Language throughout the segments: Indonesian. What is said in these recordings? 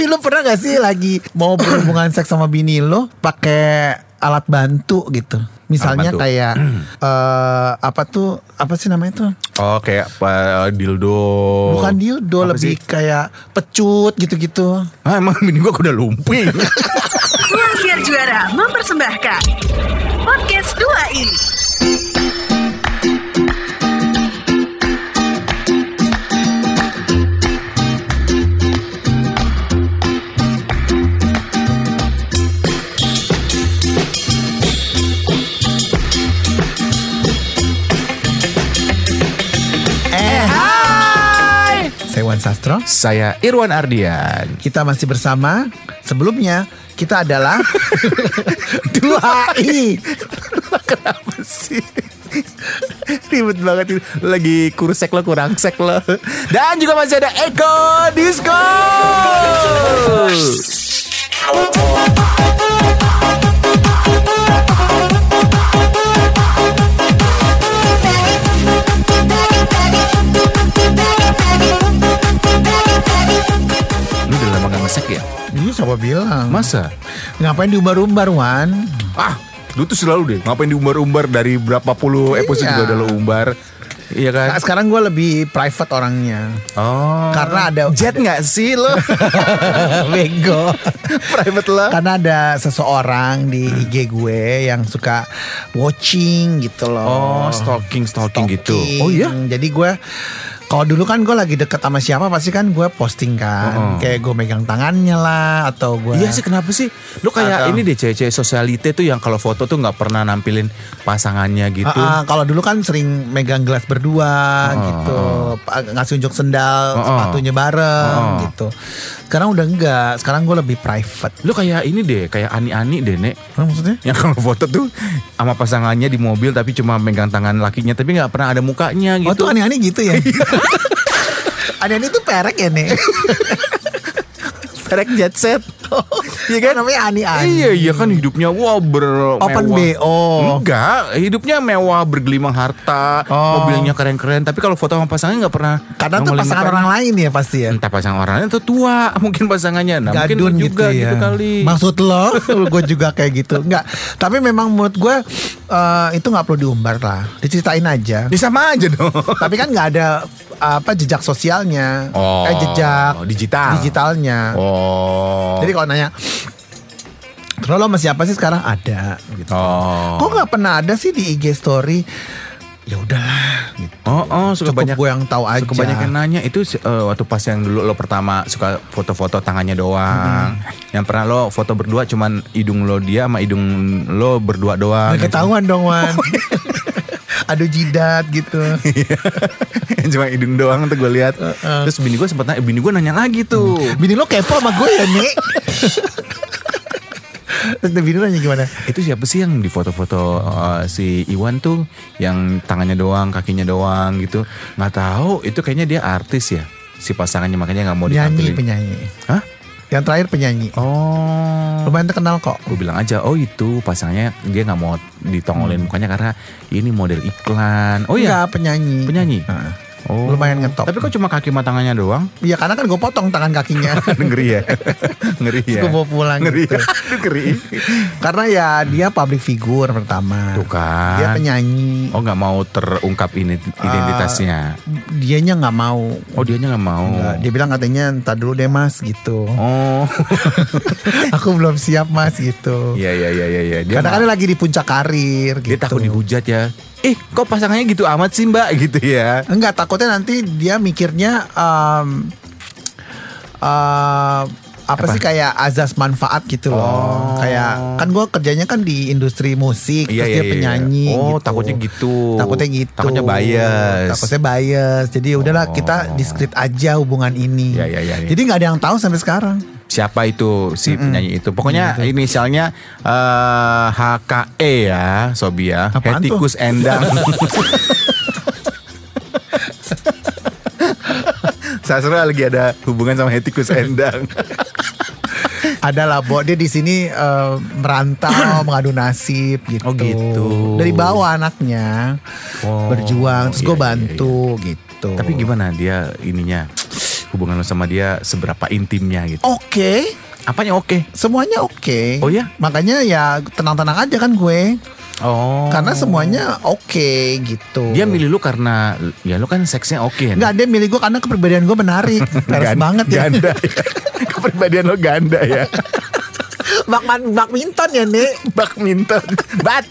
Tapi lu pernah gak sih lagi mau berhubungan seks sama bini lu pakai alat bantu gitu? Misalnya bantu. kayak eh apa tuh apa sih namanya tuh? Oh kayak apa dildo. Bukan dildo, Apa lebih sih? kayak pecut gitu-gitu. Ah, emang bini gua udah lumping. Ruang Siar Juara mempersembahkan Podcast 2 i Saya Wan Sastro. Saya Irwan Ardian. Kita masih bersama. Sebelumnya kita adalah 2i. Kenapa sih? Ribet banget itu. Lagi kurusek lo, kurang sek lo. Dan juga masih ada Eko Disco. Lu udah lama gak ngesek ya? Ini siapa bilang? Masa? Ngapain diumbar-umbar Wan? Ah, lu tuh selalu deh ngapain diumbar-umbar dari berapa puluh episode Iya. juga udah lo umbar. Iya kan? Nah, sekarang gue lebih private orangnya. Oh. Karena ada jet nggak sih lo? Bego. Private lo? Karena ada seseorang di IG gue yang suka watching gitu loh. Oh, stalking, stalking, gitu. Oh iya? Jadi gue kalau dulu kan gue lagi deket sama siapa pasti kan gue posting kan. Oh. Kayak gue megang tangannya lah atau gue Iya sih kenapa sih? Lu kayak Atau- ini deh cewek-cewek sosialite tuh yang kalau foto tuh nggak pernah nampilin pasangannya gitu. Ah, ah, kalau dulu kan sering megang gelas berdua gitu, Pa- ngasih unjuk sendal, Oh, oh. sepatunya bareng Oh, oh. gitu. Sekarang udah enggak, sekarang gue lebih private. Lu kayak ini deh, kayak ani-ani deh, Nek. Apa maksudnya? Yang kalau foto tuh sama pasangannya di mobil tapi cuma megang tangan lakinya tapi nggak pernah ada mukanya Oh gitu. tuh aneh-aneh gitu ya? aneh-aneh tuh perek ya nih? Perek jet set. Iya kan namanya aneh-aneh. Iya, iya kan hidupnya wah ber Open mewah. BO. Enggak, hidupnya mewah bergelimang harta, Oh. mobilnya keren-keren. Tapi kalau foto sama pasangannya nggak pernah. Karena tuh pasangan orang lain ya pasti ya. Entah pasangan orang lain atau tua, mungkin pasangannya. Nah, mungkin Gadun lu gitu juga ya. gitu kali. Maksud lo, gue juga kayak gitu. Enggak. Tapi memang menurut gue eh, itu nggak perlu diumbar lah. Diceritain aja. Ini sama aja dong. Tapi kan nggak ada apa jejak sosialnya, Oh, eh jejak digital. digitalnya. Oh. Jadi kalau nanya, terus lo sama siapa sih sekarang ada? Gitu. Oh. Kok nggak pernah ada sih di IG story? Ya udahlah. Gitu. Oh, oh, suka Cukup banyak gue yang tahu aja. Suka banyak yang nanya itu eh, waktu pas yang dulu lo pertama suka foto-foto tangannya doang. Yang pernah lo foto berdua cuman hidung lo dia sama hidung lo berdua doang. Nggak ketahuan dong Wan. Aduh jidat gitu. yang cuma hidung doang tuh gue lihat. Terus bini gue sempet nanya, bini gue nanya lagi tuh. Bini lo kepo sama gue ya nih. Terus bini nanya gimana? Itu siapa sih yang di foto-foto eh, si Iwan tuh yang tangannya doang, kakinya doang gitu? Nggak tahu. Itu kayaknya dia artis ya. Si pasangannya makanya nggak mau Penyanyi, ditampilin. penyanyi. Hah? Yang terakhir penyanyi. Oh. Lumayan terkenal kok. Gue bilang aja, oh itu pasangannya dia nggak mau ditongolin mukanya karena ini model iklan. Oh iya, Enggak, penyanyi. penyanyi. Heeh. Oh. Lumayan ngetop. Tapi kok cuma kaki sama tangannya doang? Iya karena kan gue potong tangan kakinya. Ngeri ya. Ngeri ya. Gue bawa pulang Ngeri gitu. ya. Ngeri. Karena ya dia public figure pertama. Tuh kan. Dia penyanyi. Oh nggak mau terungkap ini identitasnya. Dianya nggak mau. Oh dianya nggak mau. Nggak, dia bilang katanya entar dulu deh mas gitu. Oh. Aku belum siap mas gitu. Iya iya iya iya. iya. Dia Kadang-kadang ma- lagi di puncak karir dia gitu. takut dihujat ya. Eh kok pasangannya gitu amat sih mbak gitu ya. Enggak takutnya nanti dia mikirnya um, uh, apa, Apa? sih kayak azas manfaat gitu loh. Oh. Kayak kan gue kerjanya kan di industri musik, Iya, terus iya, dia iya. penyanyi. Oh, gitu. takutnya gitu. Takutnya gitu. Takutnya bias. Takutnya bias. Jadi udahlah Oh. kita diskret aja hubungan ini. Iya, iya, iya, iya. Jadi nggak ada yang tahu sampai sekarang. Siapa itu si penyanyi itu? Pokoknya inisialnya eh, HKE ya, Sobi ya. Apaan tuh? Hetikus Endang. Sastra lagi ada hubungan sama Hetikus Endang. Ada lah, Bo. Dia di sini eh, merantau, mengadu nasib gitu. Oh, gitu. Dari bawah anaknya Oh, berjuang, terus iya, gue iya, bantu gitu. Tapi gimana dia ininya? Hubungan lo sama dia seberapa intimnya gitu. Oke, Apanya oke? semuanya oke. Oh ya? Makanya ya tenang-tenang aja kan gue. Oh. Karena semuanya oke gitu. dia milih lu karena ya lu kan seksnya oke. kan? Enggak, dia milih gue karena kepribadian gue menarik. Peres Gan- banget ya. Ganda ya. Kepribadian lo ganda ya. Bakman, badminton ya, Nek. Badminton. Bad.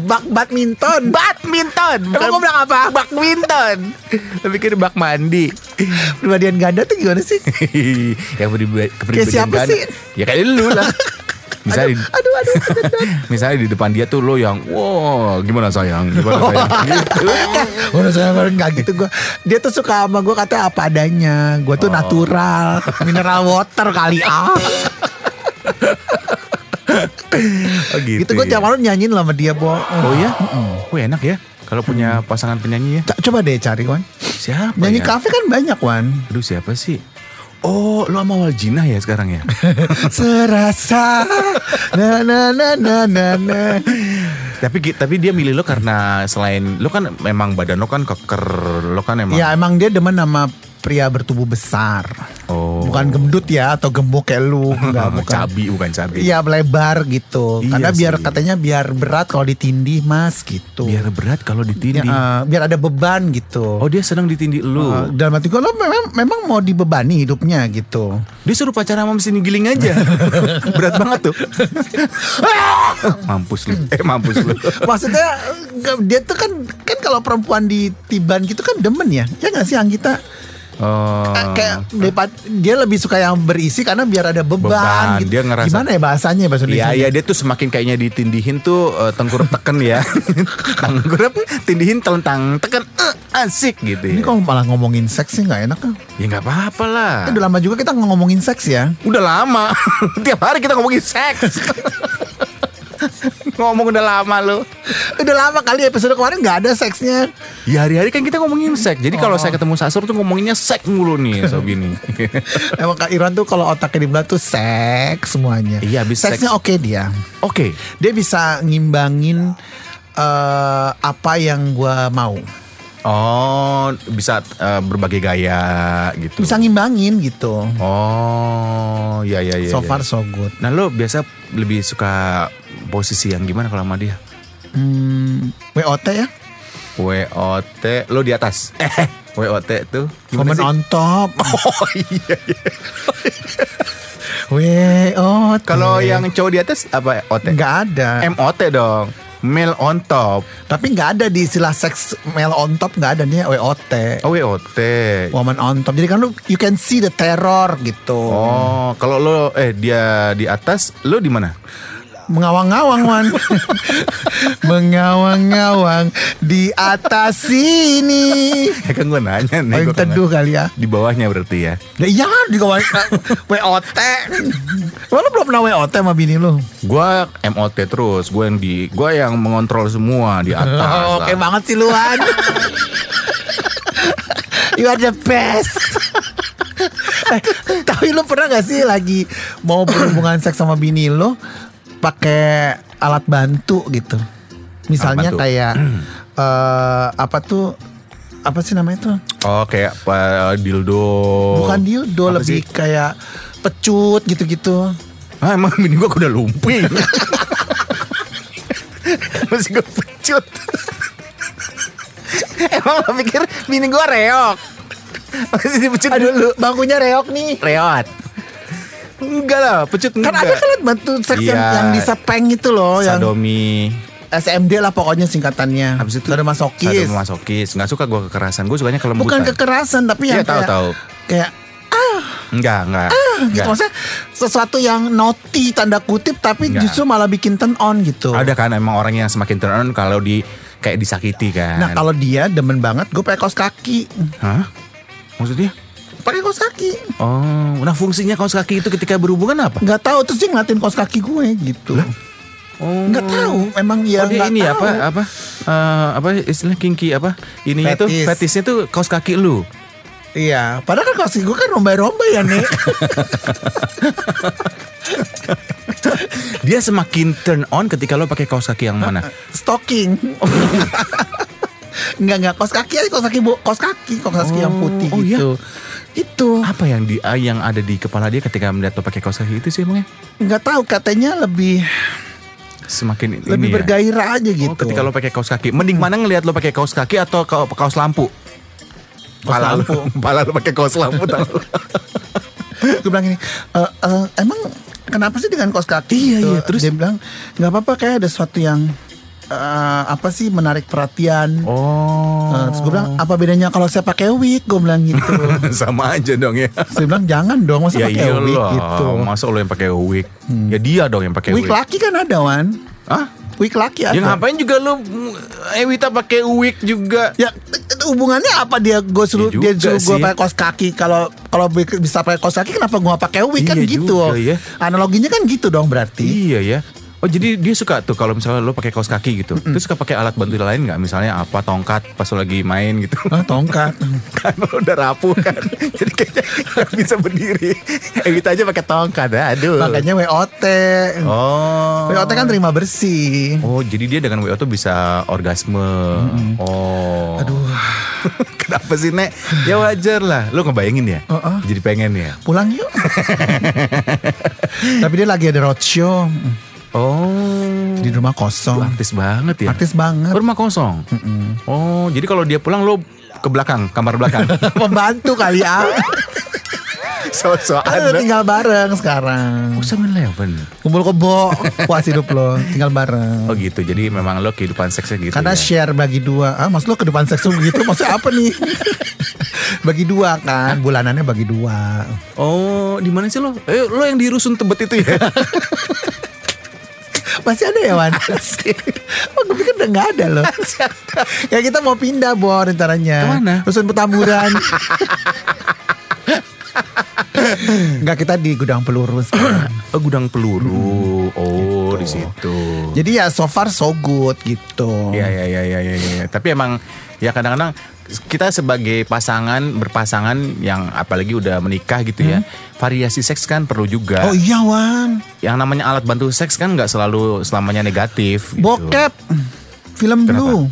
Bak badminton. Badminton. Emang gue bilang apa? Badminton. Lu pikir bak mandi. Kepribadian ganda tuh gimana sih? yang beribad- kepribadian siapa ganda. sih? Ya kayak lu lah. Misalnya, di- Aduh, aduh. misalnya di depan dia tuh lo yang wow gimana sayang gimana sayang gitu. Udah saya nggak gitu gue. Dia tuh suka sama gue kata apa adanya. Gue tuh natural, mineral water kali ah. Oh gitu. Gitu gue ya. tiap malam nyanyiin lah sama dia, Bo. Oh ya? Oh enak ya kalau punya pasangan penyanyi ya. Co- Coba deh cari Wan. Siapa Nyanyi ya? kafe kan banyak Wan. Aduh siapa sih? Oh, lo sama Waljina ya sekarang ya? Serasa na na na na na na. tapi tapi dia milih lo karena selain lo kan memang badan lo kan keker, lo kan emang Ya emang dia demen sama pria bertubuh besar. Bukan gendut ya atau gemuk kayak lu, enggak bukan. cabi bukan cabi. Iya lebar gitu. Iya Karena biar sih. katanya biar berat kalau ditindih mas gitu. Biar berat kalau Ya, ditindih. eh, biar ada beban gitu. Oh dia senang ditindih lu. Eh, dalam hati gue lo memang, memang mau dibebani hidupnya gitu. Dia suruh pacaran sama mesin giling aja. berat banget tuh. mampus lu. Eh mampus lu. Maksudnya dia tuh kan kan kalau perempuan ditiban gitu kan demen ya. Ya nggak sih Anggita? Oh. Kayak daripada- dia lebih suka yang berisi karena biar ada beban, Beban, gitu. dia ngerasa- Gimana ya bahasanya bahasa Iya Indonesia? iya dia tuh semakin kayaknya ditindihin tuh eh, tengkurap teken ya. tengkurap tindihin telentang teken eh, asik gitu Ini ya. kok malah ngomongin seks sih nggak enak kan? Ya nggak apa-apa lah. Udah lama juga kita ngomongin seks ya. Udah lama. Tiap hari kita ngomongin seks. Ngomong udah lama lu. Udah lama kali episode kemarin nggak ada seksnya. Ya hari-hari kan kita ngomongin seks. Jadi kalau saya ketemu Sasur tuh ngomonginnya seks mulu nih sob ini. Emang Kak Iran tuh kalau otaknya dibelah tuh seks semuanya. Iya, habis Seksnya seks. oke dia. Oke. Dia bisa ngimbangin eh, apa yang gua mau. Oh, bisa eh, berbagai gaya gitu. Bisa ngimbangin gitu. Oh, ya ya ya. so ya. far so good. Nah, lo biasa lebih suka posisi yang gimana kalau sama dia? Hmm, WOT ya? WOT, lo di atas. Eh, WOT tuh sih? on top. Oh iya. iya. WOT. Kalau yang cowok di atas apa OT? nggak ada. MOT dong. Male on top. Tapi nggak ada di istilah seks male on top nggak ada nih WOT. Oh WOT. Woman on top. Jadi kan lu you can see the terror gitu. Oh, kalau lo eh dia di atas, lo di mana? Mengawang-ngawang man Mengawang-ngawang Di atas sini Ya kan gue nanya nih. Paling gua kan teduh kali ya Di bawahnya berarti ya. Ya iya di kawan WOT Emang lu belum pernah WOT sama bini lu? Gua MOT terus, gue yang di, gue yang mengontrol semua di atas. Oh, Oke lah. banget sih lu Wan You are the best eh, Tapi lu pernah gak sih lagi Mau berhubungan seks sama bini lu pakai alat bantu gitu Misalnya bantu. kayak eh, Apa tuh Apa sih namanya tuh Oh kayak uh, dildo. Bukan dildo Apa Lebih sih? kayak pecut gitu-gitu Ah, emang bini gue udah lumping. Masih gue pecut. emang lo pikir bini gue reok? Masih dipecut dulu. Bangkunya reok nih Reot. Enggak lah, pecut Kan enggak. ada kan bantu seks yang, Iya. yang disepeng itu loh yang Sadomi. SMD lah pokoknya singkatannya. Habis itu sadomasokis. Sadomasokis. Enggak suka gue kekerasan. Gue sukanya kelembutan. Bukan kekerasan tapi yang Iya, tahu, kayak tahu. kayak Enggak, enggak. gitu Enggak. maksudnya sesuatu yang naughty tanda kutip tapi Enggak. justru malah bikin turn on gitu. Ada kan emang orang yang semakin turn on kalau di kayak disakiti kan. Nah kalau dia demen banget gue pakai kaos kaki, Hah? Maksudnya? Pakai kaos kaki. Oh, nah fungsinya kaos kaki itu ketika berhubungan apa? Nggak tahu terus dia ngeliatin kaos kaki gue gitu. Oh. Nggak tahu, memang ya Oh, dia ini tahu. apa apa eh, apa istilah kinky apa? Ininya tuh Fetis. fetisnya tuh kaos kaki lu. Iya, padahal kan kaos kaki gue kan rombai-rombai ya nih. Dia semakin turn on ketika lo pakai kaos kaki yang mana? Stocking. Enggak enggak kaos kaki aja kaos kaki bu, kaos kaki kaos kaki yang Oh, putih oh iya? Gitu. Itu Apa yang di ah, yang ada di kepala dia ketika melihat lo pakai kaos kaki itu sih emangnya? nggak tahu katanya lebih Semakin ini lebih ya? bergairah aja gitu. Oh, ketika lo pakai kaos kaki, mending mana ngelihat lo pakai kaos kaki atau ka- kaos lampu? Kaos Pala lo-. Pala lo pakai kaos lampu tahu. gue bilang gini, "E, e, emang kenapa sih dengan kaos kaki? Iya, gitu?" iya, terus? dia bilang nggak apa-apa kayak ada sesuatu yang eh, apa sih menarik perhatian. Oh. Eh, terus gue bilang apa bedanya kalau saya pakai wig? Gue bilang gitu. Sama aja dong ya. saya bilang jangan dong masa Ya pakai wig gitu. Hmm. masa lo yang pakai wig? Ya dia dong yang pakai Wig wig. laki kan ada Wan. Hah? Wig laki ada. Ya ngapain juga lo mm, Ewita pakai wig juga? Ya hubungannya apa dia gue suruh Ya dia suruh gue pakai kaos kaki kalau kalau bi- bisa pakai kaos kaki kenapa gue pakai wig kan Iya gitu juga ya. analoginya kan gitu dong berarti Iya ya. Oh jadi dia suka tuh kalau misalnya lo pakai kaos kaki gitu. Terus suka pakai alat bantu lain nggak? Misalnya apa tongkat pas lo lagi main gitu. ah, tongkat kan lo udah rapuh kan. jadi kayaknya nggak bisa berdiri. Ewita aja pakai tongkat. Aduh. makanya WOT Oh. WOT kan terima bersih Oh, jadi dia dengan WO tuh bisa orgasme. Oh. Aduh. Kenapa sih, Nek? Ya wajar lah. Lo ngebayangin ya? Heeh. Jadi pengen ya? pulang yuk tapi dia lagi ada roadshow Oh. di rumah kosong Artis banget ya? artis banget Rumah kosong? Oh, jadi kalau dia pulang lo ke belakang, kamar belakang. membantu kali ya So-soan. kan tinggal bareng sekarang Oh, 7-Eleven. kumpul kebo puas hidup lo tinggal bareng Oh gitu, jadi memang lo kehidupan seksnya gitu Karena ya? share bagi dua Ah maksud lo ke depan seks gitu Maksudnya apa nih Bagi dua kan Bulanannya bagi dua Oh, di mana sih lo? Eh, lo yang di rusun tebet itu ya? Masih ada ya Wan Oh gue pikir udah gak ada loh Ya kita mau pindah Bo rencananya Ke mana? Rusun Petamburan Enggak kita di gudang peluru sekarang. oh, gudang peluru. Oh, Gitu. di situ. Jadi ya so far so good gitu Iya iya iya iya iya. Ya. Tapi emang ya kadang-kadang kita sebagai pasangan berpasangan yang apalagi udah menikah gitu ya, variasi seks kan perlu juga. Oh iya Wan Yang namanya alat bantu seks kan nggak selalu selamanya negatif. Gitu. Bokep Film Blue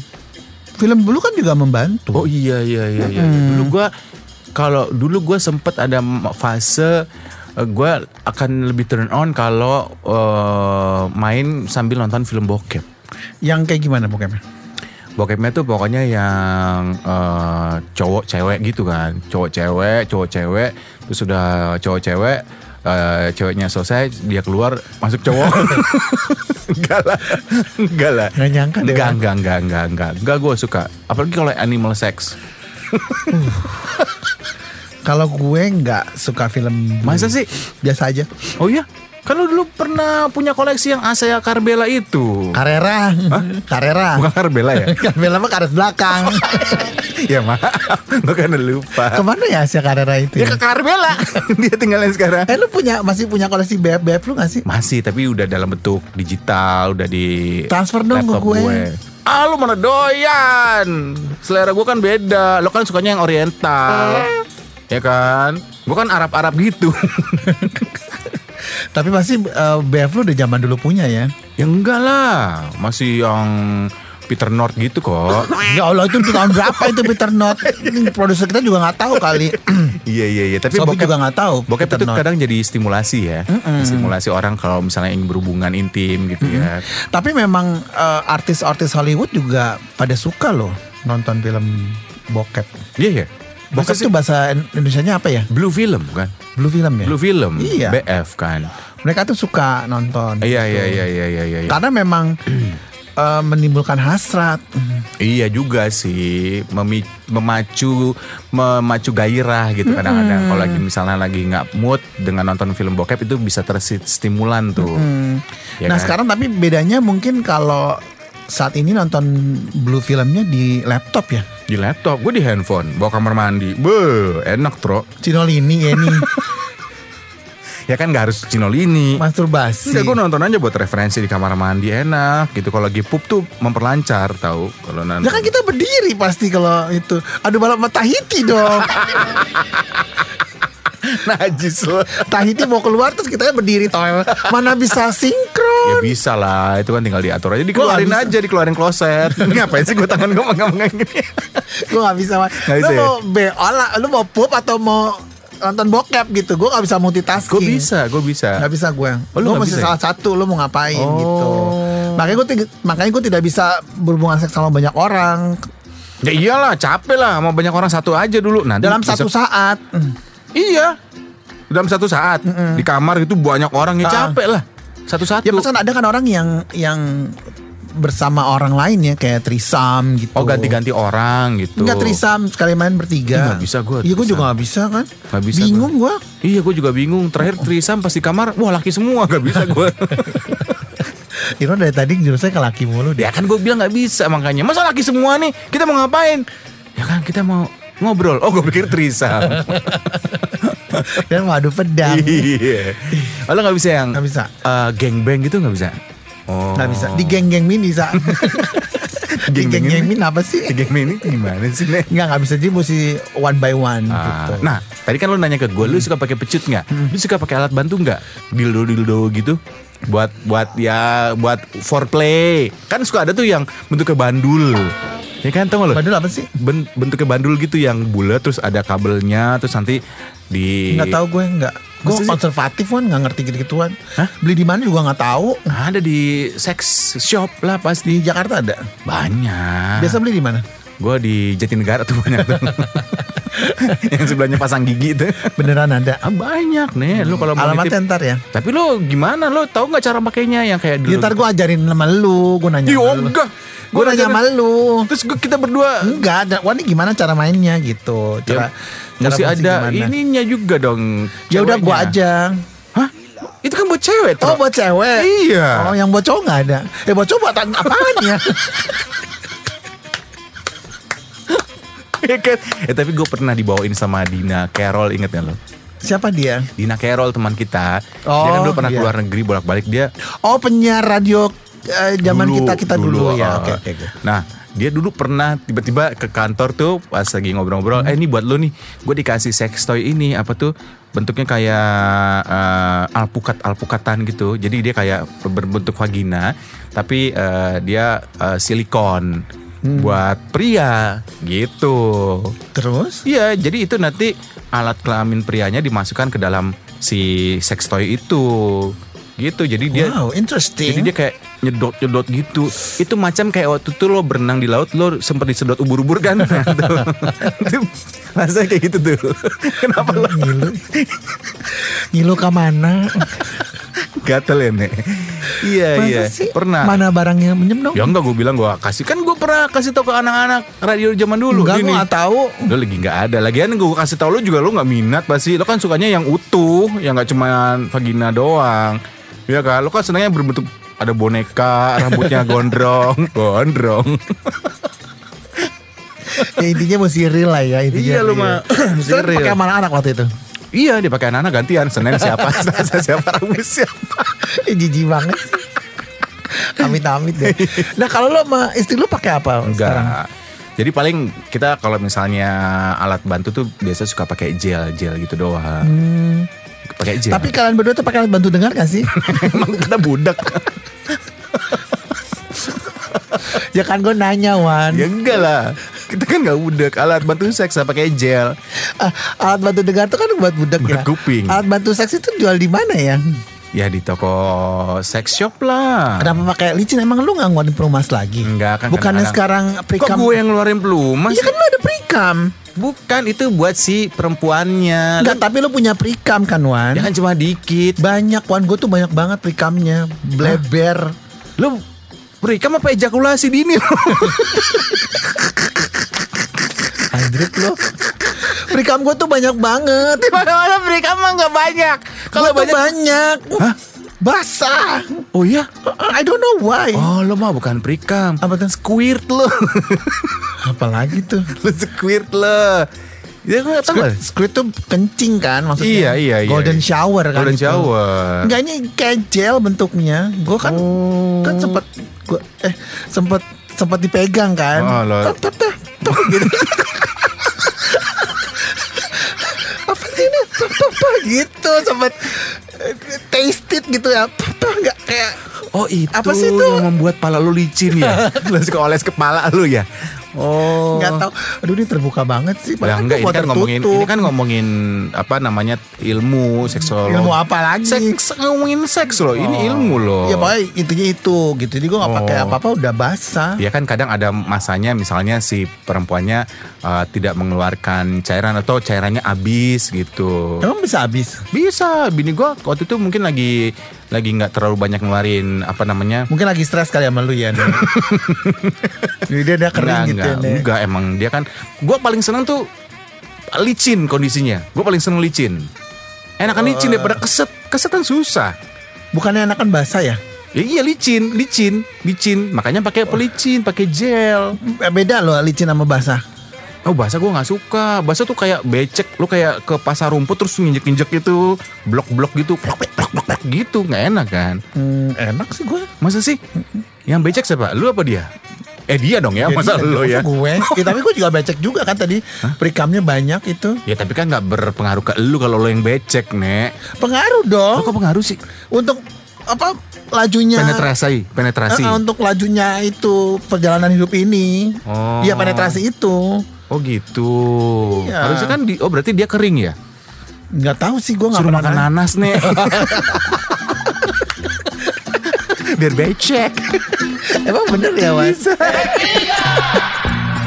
Film Blue kan juga membantu Oh iya iya iya. iya. Dulu gua kalau dulu gue sempet ada fase eh, gue akan lebih turn on kalau eh, main sambil nonton film bokep. Yang kayak gimana bokepnya? Bokepnya tuh pokoknya yang eh, cowok cewek gitu kan, cowok cewek, cowok cewek, terus sudah cowok cewek, eh, ceweknya selesai, dia keluar masuk cowok. enggak lah, enggak lah. Nggak nyangka deh, Enggak, enggak, enggak, enggak, enggak, enggak gue suka. Apalagi kalau animal sex. Kalau gue nggak suka film. Masa sih? Biasa aja Oh iya, kan lu dulu pernah punya koleksi yang Asea Carbella itu. Carrera. Carrera. Bukan Carbella ya? Carrera mah karet belakang. Ya maaf, gue kan lupa. Ke mana ya Asia Carrera itu? Ya ke Carbella, dia tinggalin sekarang. Eh lu punya masih punya koleksi BF-BF lu gak sih? Masih, tapi udah dalam bentuk digital, udah di Transfer dong ke laptop gue. Ah lu mana doyan? Selera gue kan beda. Lo kan sukanya yang oriental. Ya kan? Gue kan Arab-Arab gitu Tapi masih eh, BF lu udah zaman dulu punya ya? Ya enggak lah. Masih yang Peter North gitu kok. Ya Allah itu tahun berapa itu Peter Ini produser kita juga gak tahu kali. Iya iya iya. Tapi Sobi bokep juga gak tahu Bokep Peter itu Not. kadang jadi stimulasi ya. Stimulasi orang kalau misalnya ingin berhubungan intim gitu ya. Tapi memang eh, artis-artis Hollywood juga pada suka loh Nonton film bokep. Iya iya Bokep itu bahasa Indonesianya apa ya? Blue film kan Blue film ya? Blue film Iya. BF kan Mereka tuh suka nonton Iya gitu. iya iya iya iya iya. Karena memang eh, menimbulkan hasrat Iya juga sih Memi- memacu memacu gairah gitu kadang-kadang kalau lagi misalnya lagi nggak mood dengan nonton film bokep itu bisa terstimulan tuh. Ya nah kan? sekarang tapi bedanya mungkin kalau saat ini nonton blue filmnya di laptop ya. di laptop, gue di handphone, bawa kamar mandi, be enak tro. Cinolini ya ini Ya kan nggak harus cinolini. masturbasi. Enggak, gue nonton aja buat referensi di kamar mandi enak gitu. Kalau lagi pup tuh memperlancar tahu kalau nonton. Ya kan kita berdiri pasti kalau itu. Aduh balap sama Tahiti dong. najis lo. Tahiti mau keluar terus kita berdiri toh. Mana bisa Ya sinkron. bisa lah, itu kan tinggal diatur aja, dikeluarin aja, dikeluarin kloset. Ngapain sih gue tangan gue megang-megang gini? Gue gak bisa. Lu bisa ya? mau beol, lu mau pup atau mau nonton bokep gitu. Gue gak bisa multitasking. Gue bisa, gue bisa. Gak bisa gue. Oh, lu gue mesti bisa ya? salah satu. Lo mau ngapain Oh. gitu. Makanya gue makanya gue tidak bisa berhubungan seks sama banyak orang Ya iyalah, capek lah mau banyak orang satu aja dulu. Nah, dalam satu saat. Hmm. Iya. Dalam satu saat di kamar itu banyak orang ya Ah. capek lah. Satu-satu. Ya pesan ada kan orang yang yang bersama orang lain ya kayak trisam gitu. Oh ganti-ganti orang gitu. Enggak trisam sekali main bertiga. Ih, nggak bisa gua Iya gue juga gak bisa kan. Nggak bisa Bingung gue. Iya gue juga bingung Terakhir trisam pas di kamar Wah laki semua Gak bisa gue Iro dari tadi jurusnya ke laki mulu dia. Ya kan gue bilang gak bisa makanya Masa laki semua nih Kita mau ngapain Ya kan kita mau ngobrol Oh gue pikir trisam Dan waduh pedang. Iya Lo gak bisa yang Nggak bisa. eh, Gangbang gitu gak bisa Oh Gak bisa. Di geng-geng mini bisa. Di Geng-geng geng-geng ini? mini apa sih? Di Gangbang ini gimana sih Nek? Enggak nggak bisa jadi mesti one by one Ah, gitu. Nah, tadi kan lo nanya ke gue, lu suka pakai pecut nggak? Lu suka pakai alat bantu nggak? Dildo dildo gitu? Buat buat ya buat foreplay. Kan suka ada tuh yang bentuknya bandul. Ya kan tau gak lo? Bandul apa sih? Ben- bentuknya bandul gitu yang bulat terus ada kabelnya terus nanti di Nggak tahu gue nggak. Gue konservatif kan nggak ngerti gitu-gituan. Hah? Beli di mana juga nggak tahu. ada di sex shop lah Di pasti. Jakarta ada. Banyak. Biasa beli di mana? Gue di Jatinegara tuh banyak tuh. yang sebelahnya pasang gigi tuh. Beneran ada. Ah, banyak nih. Lu kalau mau Alamatnya ntar ya. Tapi lo gimana? Lo tahu nggak cara pakainya yang kayak Ya, dulu? ntar gue ajarin sama lu. Gue nanya lu. enggak. Gue Gua nanya sama lu. Terus gua- kita berdua Enggak, ada. Wah ini gimana cara mainnya gitu. Cara, ya, cara ada gimana. ininya juga dong. Ya udah gue ceweknya. aja. Hah? Itu kan buat cewek, Oh Tro. buat cewek. Iya. Oh yang buat cowok nggak ada. Eh buat cowok buat apaan ya? Iya kan? Eh tapi gue pernah dibawain sama Dina Carol, inget gak lo? Siapa dia? Dina Carol teman kita. dia Oh, kan dulu pernah iya. keluar negeri bolak-balik dia. Oh penyiar radio eh, zaman dulu, kita kita dulu, ya. uh, Oke oke. oke. Nah, dia dulu pernah tiba-tiba ke kantor tuh pas lagi ngobrol-ngobrol, eh ini buat lo nih, gue dikasih sex toy ini apa tuh bentuknya kayak eh, alpukat alpukatan gitu. Jadi dia kayak berbentuk vagina, tapi eh, dia eh, silikon buat pria gitu. Terus? Iya, jadi itu nanti alat kelamin prianya dimasukkan ke dalam si sex toy itu. Gitu. Jadi dia wow interesting. jadi dia kayak nyedot-nyedot gitu. Itu macam kayak waktu itu lo berenang di laut lo sempat disedot ubur-ubur kan? Nah, tuh. Itu rasanya kayak gitu tuh. Kenapa lo ngilu. ngilu ke mana? gatel ya, Nek? Iya, Masa iya. sih? Pernah. Mana barangnya minjem dong? Ya enggak gue bilang gue kasih kan gue pernah kasih tau ke anak-anak radio zaman dulu Enggak, gue gak tahu. Lo lagi nggak ada. Lagian gue kasih tau lo juga lo nggak minat pasti. Lo kan sukanya yang utuh, yang nggak cuma vagina doang. Iya kan? Lo kan senangnya berbentuk ada boneka, rambutnya gondrong, gondrong. ya intinya mesti real lah ya intinya. Iya, lu mah pakai mana anak waktu itu? iya, dia pakai anak gantian. Senin siapa, Selasa siapa, Rabu siapa. Jijik banget. Amit-amit deh. Nah kalau lo sama istri lo pakai apa sekarang? Enggak. Jadi paling kita kalau misalnya alat bantu tuh biasa suka pakai gel, gel gitu doang. Hmm, Pakai gel. Tapi kalian berdua tuh pakai alat bantu dengar gak sih? emang kita budak. Ya kan gue nanya Wan. ya enggak lah. Kita kan nggak budak. Alat bantu seks pakai gel. Ah, alat bantu dengar tuh kan buat budak ya. Kuping. Alat bantu seks itu jual di mana ya? Ya di toko sex shop lah. Kenapa pakai licin? Emang lu nggak ngeluarin pelumas lagi? Enggak kan Bukannya sekarang Kok prikam? gue yang ngeluarin pelumas? Iya kan lu ada prikam. Bukan itu buat si perempuannya. Enggak, tapi lu punya prikam kan Wan? Ya kan cuma dikit. Banyak Wan, gue tuh banyak banget prikamnya. Bleber. Lu Prikam apa ejakulasi dini lo? Lo. Prikam gue tuh banyak banget. Di mana-mana Prikam mah nggak banyak. Kalau banyak. Hah? Basah. Oh iya? I don't know why. Oh lo mah bukan Prikam. Apa tuh? Squirt lo. Apalagi tuh. lo squirt lo. Ya gue gak tau Squid, squid tuh kencing kan Iya, maksudnya. iya, iya. Golden shower kan. Golden itu. shower. Enggak ini kayak gel bentuknya. Gue kan Oh. kan sempat gua eh sempat sempat dipegang kan. Oh, lo- tap, gitu. Apa sih ini? Tap, gitu sempat eh, taste it gitu ya. Tap, tap, Enggak kayak Oh itu Apa sih itu? yang membuat pala lu licin ya Lu suka oles kepala lu ya Oh. Nggak tahu. Aduh ini terbuka banget sih. Ya Padahal enggak, ini kan ngomongin tertutup. ini kan ngomongin apa namanya ilmu seksual. Ilmu apa lagi? Seks ngomongin seks loh. Ini ilmu loh. Ya pokoknya intinya itu gitu. Jadi gue nggak pakai Oh. apa-apa udah basah. Ya kan kadang ada masanya misalnya si perempuannya uh, tidak mengeluarkan cairan atau cairannya habis gitu. Emang bisa habis? Bisa, bini gua waktu itu mungkin lagi lagi nggak terlalu banyak ngeluarin apa namanya. Mungkin lagi stres kali sama lu ya. Jadi dia, dia kering Enggak, gitu enggak, ya. Enggak emang dia kan gua paling seneng tuh licin kondisinya. Gua paling seneng licin. Enakan licin daripada keset. Keset kan susah. Bukannya enakan basah ya? Ya iya licin, licin, licin. Makanya pakai pelicin, pakai gel. Eh, Beda loh licin sama basah. Oh bahasa gue nggak suka. Bahasa tuh kayak becek. Lu kayak ke pasar rumput terus nginjek-injek gitu, blok-blok gitu, blok, blok, blok, blok, blok gitu, nggak enak kan? Hmm, enak sih gue. Masa sih? Yang becek siapa? Lu apa dia? Eh dia dong ya, masa lu ya? gue. Ya, tapi gue juga becek juga kan tadi. Perikamnya banyak itu. Ya tapi kan nggak berpengaruh ke lu kalau lu yang becek, Nek. Pengaruh dong. kok pengaruh sih? Untuk apa lajunya Penetrasi, penetrasi. Eh, untuk lajunya itu perjalanan hidup ini. Oh. Iya penetrasi itu. Oh gitu. Iya. Harusnya kan di, oh berarti dia kering ya? Nggak tahu sih gue nggak Suruh pernah. makan nanas, Nek. Biar becek. Emang bener ya Mas?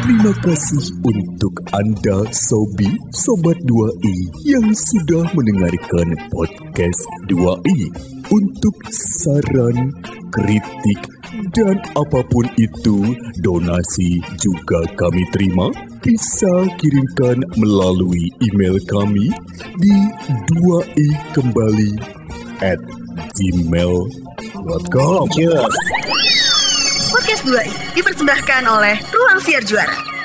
Terima kasih untuk Anda Sobi Sobat 2i yang sudah mendengarkan podcast 2i. Untuk saran, kritik, dan apa pun itu, donasi juga kami terima. Bisa kirimkan melalui email kami di 2i kembali at gmail.com. Podcast 2i dipersembahkan oleh Ruang Siar Juara.